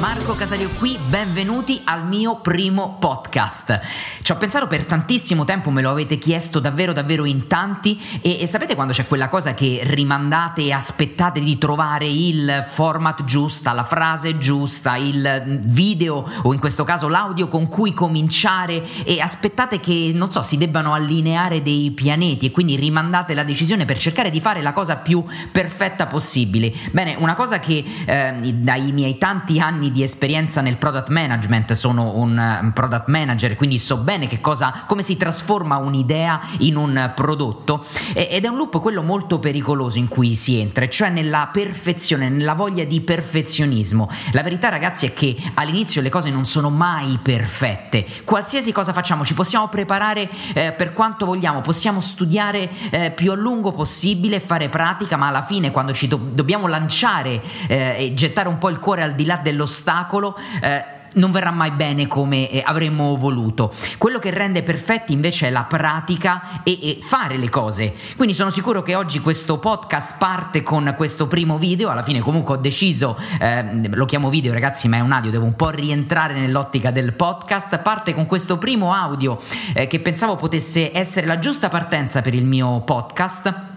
Marco Casario qui, benvenuti al mio primo podcast. Ci ho pensato per tantissimo tempo, me lo avete chiesto davvero davvero in tanti e, e, sapete quando c'è quella cosa che rimandate e aspettate di trovare il format giusta, la frase giusta, il video o in questo caso l'audio con cui cominciare e aspettate che non so si debbano allineare dei pianeti e quindi rimandate la decisione per cercare di fare la cosa più perfetta possibile. Bene, una cosa che eh, dai miei tanti anni di esperienza nel product management, sono un product manager, quindi so bene che cosa, come si trasforma un'idea in un prodotto ed è un loop quello molto pericoloso in cui si entra, cioè nella perfezione, nella voglia di perfezionismo. La verità ragazzi è che all'inizio le cose non sono mai perfette, qualsiasi cosa facciamo ci possiamo preparare eh, per quanto vogliamo, possiamo studiare eh, più a lungo possibile, fare pratica, ma alla fine quando ci do- dobbiamo lanciare eh, e gettare un po' il cuore al di là dell'ostacolo, eh, non verrà mai bene come eh, avremmo voluto. Quello che rende perfetti invece è la pratica e, e, fare le cose. Quindi sono sicuro che oggi questo podcast parte con questo primo video. Alla fine, comunque, ho deciso, eh, lo chiamo video, ragazzi, ma è un audio, devo un po' rientrare nell'ottica del podcast. Parte con questo primo audio eh, che pensavo potesse essere la giusta partenza per il mio podcast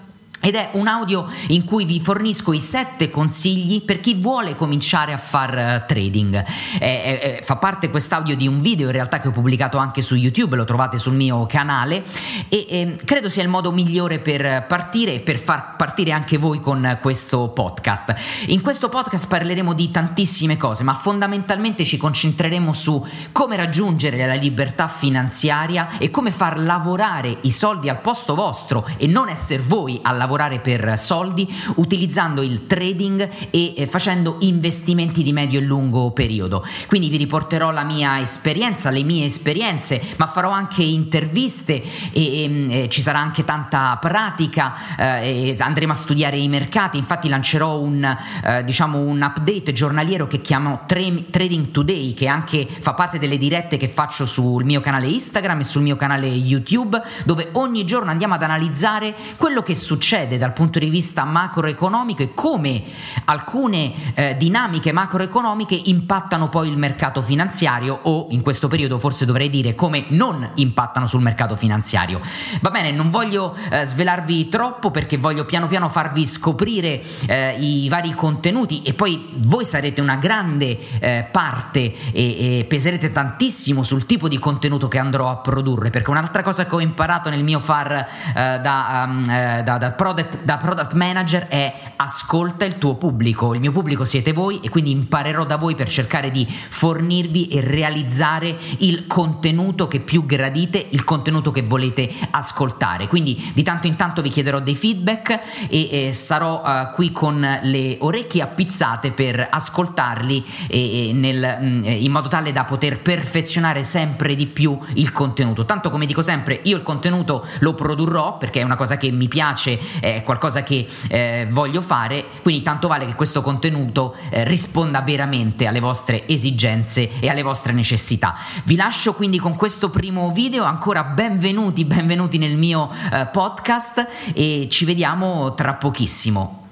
ed è un audio in cui vi fornisco i sette consigli per chi vuole cominciare a far uh, trading. Eh, eh, fa parte quest'audio di un video in realtà che ho pubblicato anche su YouTube, lo trovate sul mio canale e eh, credo sia il modo migliore per partire e per far partire anche voi con questo podcast. In questo podcast parleremo di tantissime cose, ma fondamentalmente ci concentreremo su come raggiungere la libertà finanziaria e come far lavorare i soldi al posto vostro e non essere voi a lavorare lavorare per soldi utilizzando il trading e eh, facendo investimenti di medio e lungo periodo. Quindi vi riporterò la mia esperienza, le mie esperienze, ma farò anche interviste e, e, mm, e ci sarà anche tanta pratica, eh, andremo a studiare i mercati, infatti lancerò un, eh, diciamo un update giornaliero che chiamo Trading Today, che anche fa parte delle dirette che faccio sul mio canale Instagram e sul mio canale YouTube, dove ogni giorno andiamo ad analizzare quello che succede succede dal punto di vista macroeconomico e come alcune eh, dinamiche macroeconomiche impattano poi il mercato finanziario o in questo periodo forse dovrei dire come non impattano sul mercato finanziario. Va bene, non voglio eh, svelarvi troppo perché voglio piano piano farvi scoprire eh, i vari contenuti e poi voi sarete una grande eh, parte e, e peserete tantissimo sul tipo di contenuto che andrò a produrre perché un'altra cosa che ho imparato nel mio far eh, da, um, da, da product product, da product manager è ascolta il tuo pubblico, il mio pubblico siete voi e quindi imparerò da voi per cercare di fornirvi e realizzare il contenuto che più gradite, il contenuto che volete ascoltare. Quindi di tanto in tanto vi chiederò dei feedback e, e sarò uh, qui con le orecchie appizzate per ascoltarli e, e nel, mh, mm, in modo tale da poter perfezionare sempre di più il contenuto. Tanto come dico sempre, io il contenuto lo produrrò perché è una cosa che mi piace è qualcosa che eh, voglio fare, quindi tanto vale che questo contenuto eh, risponda veramente alle vostre esigenze e alle vostre necessità. Vi lascio quindi con questo primo video, ancora benvenuti, benvenuti nel mio eh, podcast e ci vediamo tra pochissimo.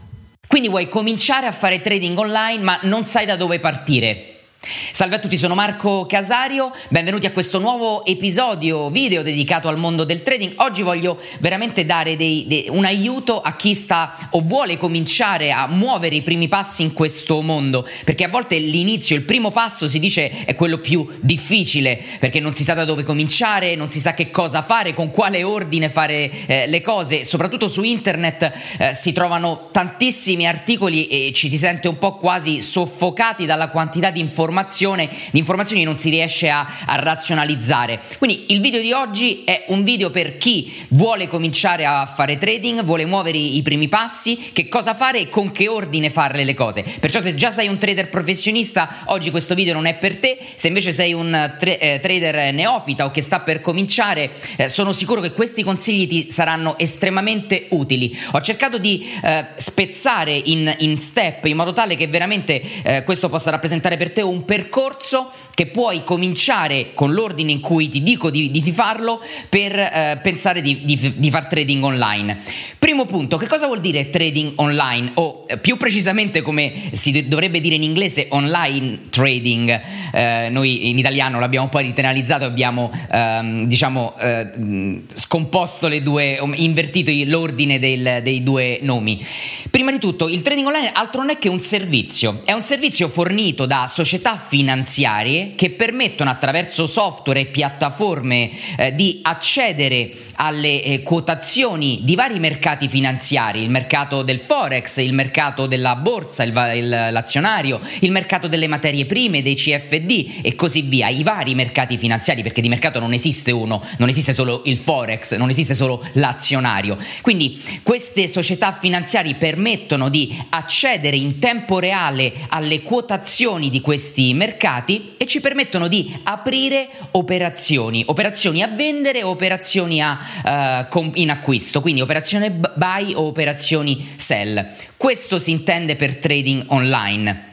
Quindi vuoi cominciare a fare trading online ma non sai da dove partire? Salve a tutti, sono Marco Casario, benvenuti a questo nuovo episodio video dedicato al mondo del trading. Oggi voglio veramente dare dei, dei, un aiuto a chi sta o vuole cominciare a muovere i primi passi in questo mondo, perché a volte l'inizio, il primo passo si dice è quello più difficile, perché non si sa da dove cominciare, non si sa che cosa fare, con quale ordine fare eh, le cose, soprattutto su internet eh, si trovano tantissimi articoli e ci si sente un po' quasi soffocati dalla quantità di informazioni informazione, di informazioni non si riesce a, a razionalizzare. Quindi il video di oggi è un video per chi vuole cominciare a fare trading, vuole muovere i primi passi, che cosa fare e con che ordine fare le cose. Perciò se già sei un trader professionista, oggi questo video non è per te, se invece sei un tra- eh, trader neofita o che sta per cominciare, eh, sono sicuro che questi consigli ti saranno estremamente utili. Ho cercato di eh, spezzare in, in, step in modo tale che veramente eh, questo possa rappresentare per te un un percorso che puoi cominciare con l'ordine in cui ti dico di, di farlo per eh, pensare di, di, di, far trading online. Primo punto, che cosa vuol dire trading online? O eh, più precisamente come si dovrebbe dire in inglese online trading. Eh, noi in italiano l'abbiamo poi ritenalizzato, abbiamo ehm, diciamo eh, scomposto le due, invertito l'ordine del, dei due nomi. Prima di tutto, il trading online altro non è che un servizio, è un servizio fornito da società finanziarie che permettono attraverso software e piattaforme eh, di accedere alle eh, quotazioni di vari mercati finanziari, il mercato del forex, il mercato della borsa, il, il, l'azionario, il mercato delle materie prime, dei CFD e così via, i vari mercati finanziari, perché di mercato non esiste uno, non esiste solo il forex, non esiste solo l'azionario. Quindi queste società finanziarie permettono di accedere in tempo reale alle quotazioni di questi mercati e ci permettono di aprire operazioni, operazioni a vendere, operazioni a, uh, in acquisto, quindi operazione buy o operazioni sell. Questo si intende per trading online.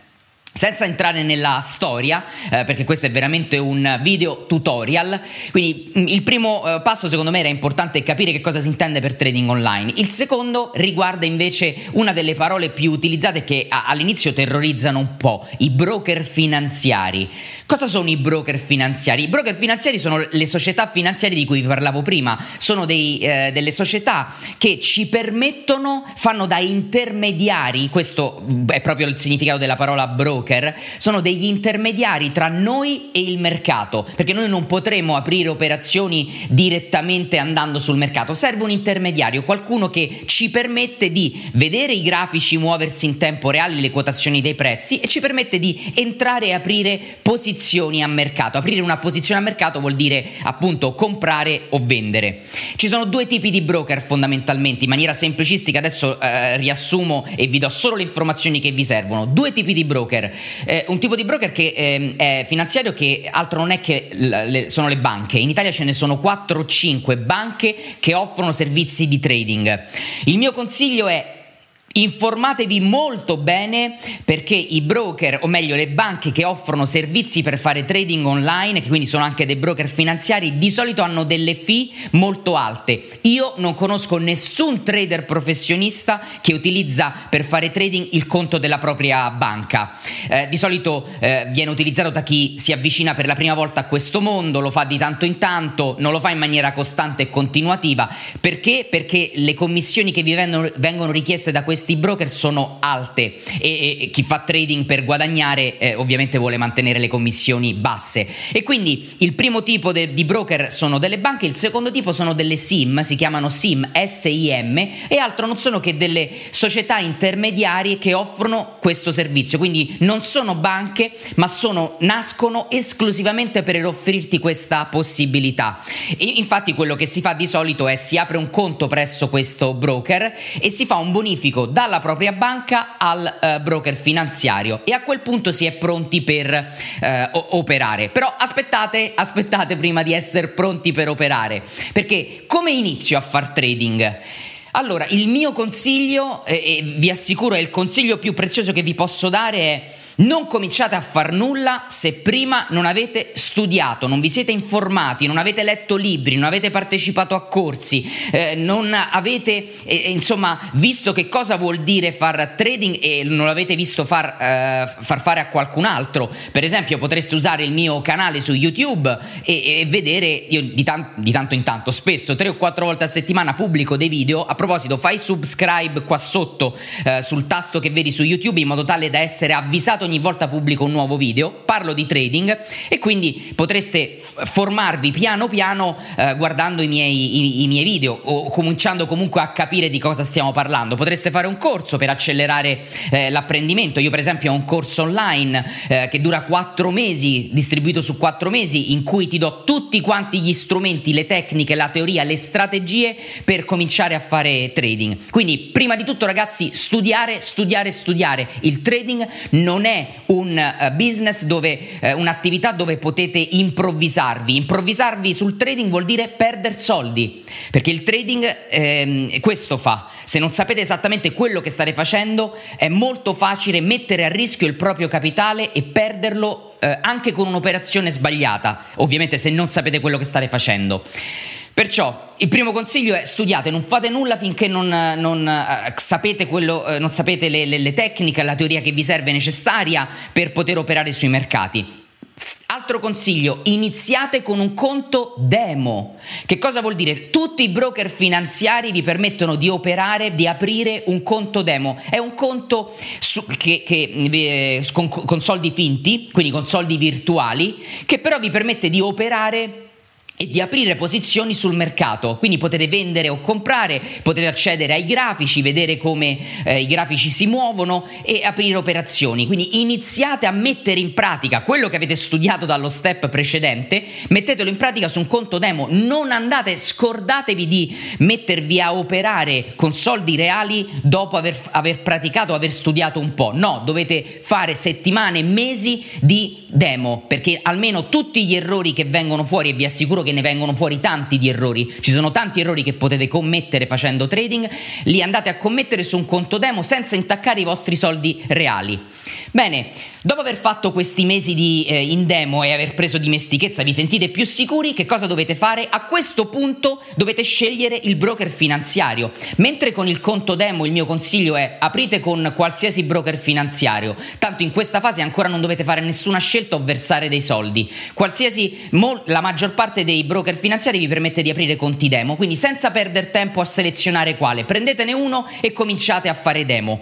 Senza entrare nella storia, eh, perché questo è veramente un video tutorial, quindi mm, il primo eh, passo secondo me era importante capire che cosa si intende per trading online. Il secondo riguarda invece una delle parole più utilizzate che a- all'inizio terrorizzano un po', i broker finanziari. Cosa sono i broker finanziari? I broker finanziari sono le società finanziarie di cui vi parlavo prima, sono dei, eh, delle società che ci permettono, fanno da intermediari, questo è proprio il significato della parola broker, broker sono degli intermediari tra noi e il mercato, perché noi non potremo aprire operazioni direttamente andando sul mercato, serve un intermediario, qualcuno che ci permette di vedere i grafici muoversi in tempo reale, le quotazioni dei prezzi e ci permette di entrare e aprire posizioni a mercato. Aprire una posizione a mercato vuol dire appunto comprare o vendere. Ci sono due tipi di broker fondamentalmente, in maniera semplicistica adesso eh, riassumo e vi do solo le informazioni che vi servono. Due tipi di broker eh, un tipo di broker che eh, è finanziario che altro non è che le, sono le banche. In Italia ce ne sono 4 o 5 banche che offrono servizi di trading. Il mio consiglio è Informatevi molto bene perché i broker, o meglio le banche che offrono servizi per fare trading online, che quindi sono anche dei broker finanziari, di solito hanno delle fee molto alte. Io non conosco nessun trader professionista che utilizza per fare trading il conto della propria banca. Eh, di solito eh, viene utilizzato da chi si avvicina per la prima volta a questo mondo, lo fa di tanto in tanto, non lo fa in maniera costante e continuativa. Perché? Perché le commissioni che vi vengono, vengono richieste da questi questi broker sono alte e, e chi fa trading per guadagnare eh, ovviamente vuole mantenere le commissioni basse. E quindi il primo tipo de, di broker sono delle banche, il secondo tipo sono delle SIM, si chiamano SIM, SIM e altro non sono che delle società intermediarie che offrono questo servizio, quindi non sono banche ma sono, nascono esclusivamente per offrirti questa possibilità. E infatti quello che si fa di solito è si apre un conto presso questo broker e si fa un bonifico dalla propria banca al eh, broker finanziario e a quel punto si è pronti per eh, operare. Però aspettate, aspettate prima di essere pronti per operare, perché come inizio a far trading? Allora, il mio consiglio, e eh, vi assicuro è il consiglio più prezioso che vi posso dare, è non cominciate a far nulla se prima non avete studiato, non vi siete informati, non avete letto libri, non avete partecipato a corsi, eh, non avete eh, insomma visto che cosa vuol dire far trading e non l'avete visto far, eh, far fare a qualcun altro. Per esempio potreste usare il mio canale su YouTube e, e vedere, io di, tan- di tanto in tanto, spesso, tre o quattro volte a settimana pubblico dei video. A proposito, fai subscribe qua sotto eh, sul tasto che vedi su YouTube in modo tale da essere avvisato ogni volta pubblico un nuovo video, parlo di trading e quindi potreste formarvi piano piano eh, guardando i miei, i, i miei, video o cominciando comunque a capire di cosa stiamo parlando. Potreste fare un corso per accelerare eh, l'apprendimento. Io per esempio ho un corso online eh, che dura quattro mesi, distribuito su quattro mesi, in cui ti do tutti quanti gli strumenti, le tecniche, la teoria, le strategie per cominciare a fare trading. Quindi prima di tutto ragazzi studiare, studiare, studiare. Il trading non è un uh, business dove uh, un'attività dove potete improvvisarvi. Improvvisarvi sul trading vuol dire perdere soldi, perché il trading ehm, questo fa. Se non sapete esattamente quello che state facendo, è molto facile mettere a rischio il proprio capitale e perderlo eh, anche con un'operazione sbagliata, ovviamente se non sapete quello che state facendo. Perciò il primo consiglio è studiate, non fate nulla finché non, non uh, sapete, quello, uh, non sapete le, le, le tecniche, la teoria che vi serve necessaria per poter operare sui mercati. Altro consiglio, iniziate con un conto demo. Che cosa vuol dire? Tutti i broker finanziari vi permettono di operare, di aprire un conto demo. È un conto su, che, che, eh, con, con soldi finti, quindi con soldi virtuali, che però vi permette di operare e di aprire posizioni sul mercato, quindi potete vendere o comprare, potete accedere ai grafici, vedere come eh, i grafici si muovono e aprire operazioni. Quindi iniziate a mettere in pratica quello che avete studiato dallo step precedente, mettetelo in pratica su un conto demo, non andate, scordatevi di mettervi a operare con soldi reali dopo aver, aver praticato, aver studiato un po'. No, dovete fare settimane, mesi di demo, perché almeno tutti gli errori che vengono fuori, e vi assicuro che che ne vengono fuori tanti di errori, ci sono tanti errori che potete commettere facendo trading, li andate a commettere su un conto demo senza intaccare i vostri soldi reali. Bene, dopo aver fatto questi mesi di, eh, in demo e aver preso dimestichezza, vi sentite più sicuri? Che cosa dovete fare? A questo punto dovete scegliere il broker finanziario. Mentre con il conto demo il mio consiglio è aprite con qualsiasi broker finanziario, tanto in questa fase ancora non dovete fare nessuna scelta o versare dei soldi. Qualsiasi, mo, la maggior parte dei broker finanziari vi permette di aprire conti demo, quindi senza perdere tempo a selezionare quale, prendetene uno e cominciate a fare demo.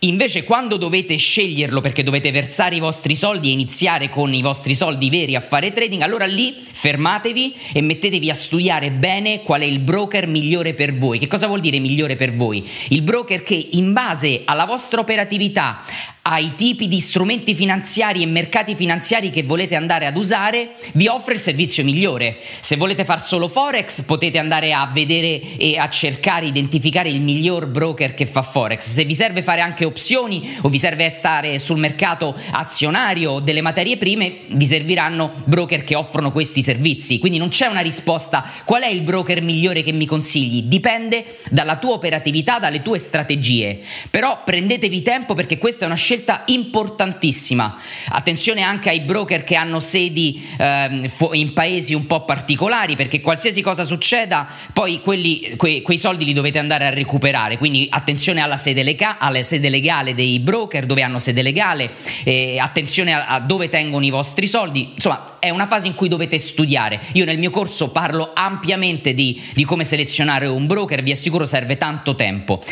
Invece quando dovete sceglierlo perché dovete versare i vostri soldi e iniziare con i vostri soldi veri a fare trading, allora lì fermatevi e mettetevi a studiare bene qual è il broker migliore per voi. Che cosa vuol dire migliore per voi? Il broker che in base alla vostra operatività, ai tipi di strumenti finanziari e mercati finanziari che volete andare ad usare, vi offre il servizio migliore. Se volete fare solo Forex, potete andare a vedere e a cercare, identificare il miglior broker che fa Forex. Se vi serve fare anche opzioni o vi serve stare sul mercato azionario delle materie prime, vi serviranno broker che offrono questi servizi. Quindi non c'è una risposta qual è il broker migliore che mi consigli, dipende dalla tua operatività, dalle tue strategie. Però prendetevi tempo perché questa è una scelta scelta importantissima. Attenzione anche ai broker che hanno sedi eh, in paesi un po' particolari, perché qualsiasi cosa succeda, poi quelli, que, quei soldi li dovete andare a recuperare. Quindi attenzione alla sede, lega, alla sede legale dei broker, dove hanno sede legale, eh, attenzione a, a dove tengono i vostri soldi. Insomma, è una fase in cui dovete studiare. Io nel mio corso parlo ampiamente di, di come selezionare un broker, vi assicuro serve tanto tempo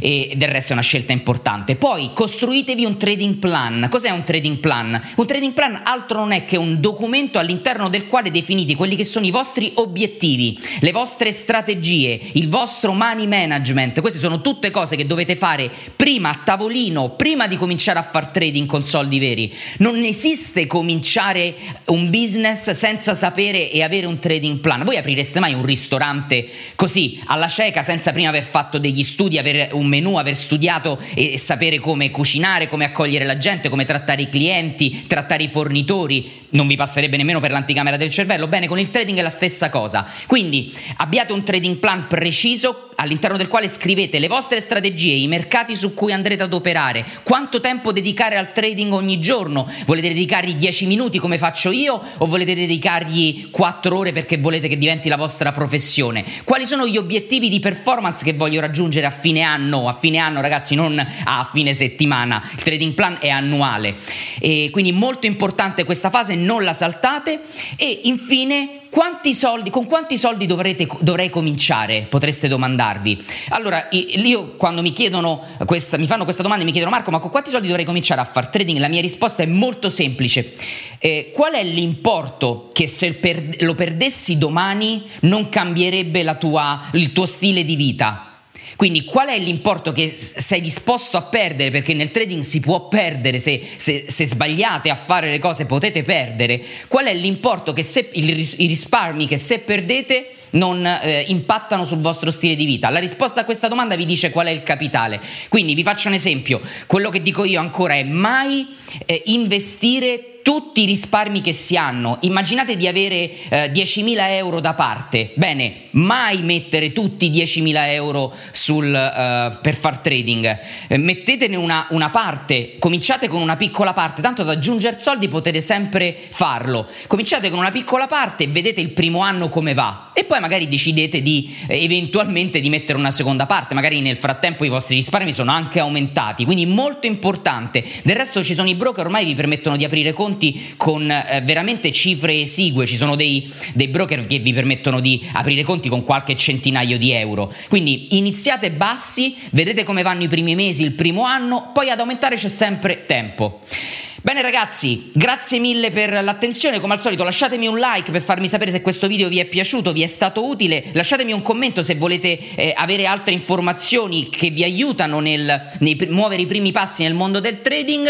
e del resto è una scelta importante. Poi costruitevi un trading plan. Cos'è un trading plan? Un trading plan altro non è che un documento all'interno del quale definite quelli che sono i vostri obiettivi, le vostre strategie, il vostro money management. Queste sono tutte cose che dovete fare prima a tavolino, prima di cominciare a far trading con soldi veri. Non esiste cominciare un business senza sapere e avere un trading plan. Voi aprireste mai un ristorante così alla cieca senza prima aver fatto degli studi, avere un menù, aver studiato e, sapere come cucinare, come accogliere la gente, come trattare i clienti, trattare i fornitori? Non vi passerebbe nemmeno per l'anticamera del cervello. Bene, con il trading è la stessa cosa. Quindi abbiate un trading plan preciso all'interno del quale scrivete le vostre strategie, i mercati su cui andrete ad operare, quanto tempo dedicare al trading ogni giorno. Volete dedicargli 10 minuti come faccio io o volete dedicargli 4 ore perché volete che diventi la vostra professione? Quali sono gli obiettivi di performance che voglio raggiungere a fine anno? A fine anno, ragazzi, non a fine settimana. Il trading plan è annuale. E quindi molto importante questa fase, non la saltate e infine quanti soldi, con quanti soldi dovrete, dovrei cominciare? Potreste domandarvi. Allora, io quando mi chiedono questa, mi fanno questa domanda e mi chiedono Marco, ma con quanti soldi dovrei cominciare a fare trading? La mia risposta è molto semplice. Eh, qual è l'importo che se lo perdessi domani non cambierebbe tua, il tuo stile di vita? Quindi qual è l'importo che sei disposto a perdere? Perché nel trading si può perdere, se, se, se sbagliate a fare le cose potete perdere. Qual è l'importo che se, il, i risparmi che se perdete non eh, impattano sul vostro stile di vita? La risposta a questa domanda vi dice qual è il capitale. Quindi vi faccio un esempio. Quello che dico io ancora è mai eh, investire tutti i risparmi che si hanno. Immaginate di avere eh, 10.000 euro da parte. Bene, mai mettere tutti 10.000 euro sul, uh, per far trading. Eh, mettetene una, una, parte, cominciate con una piccola parte, tanto ad aggiungere soldi potete sempre farlo. Cominciate con una piccola parte e vedete il primo anno come va. E poi magari decidete di eh, eventualmente di mettere una seconda parte, magari nel frattempo i vostri risparmi sono anche aumentati, quindi molto importante. Del resto ci sono i broker ormai vi permettono di aprire conti con eh, veramente cifre esigue, ci sono dei, dei broker che vi permettono di aprire conti con qualche centinaio di euro. Quindi iniziate bassi, vedete come vanno i primi mesi, il primo anno, poi ad aumentare c'è sempre tempo. Bene ragazzi, grazie mille per l'attenzione, come al solito lasciatemi un like per farmi sapere se questo video vi è piaciuto, vi è stato utile, lasciatemi un commento se volete eh, avere altre informazioni che vi aiutano nel, nel muovere i primi passi nel mondo del trading.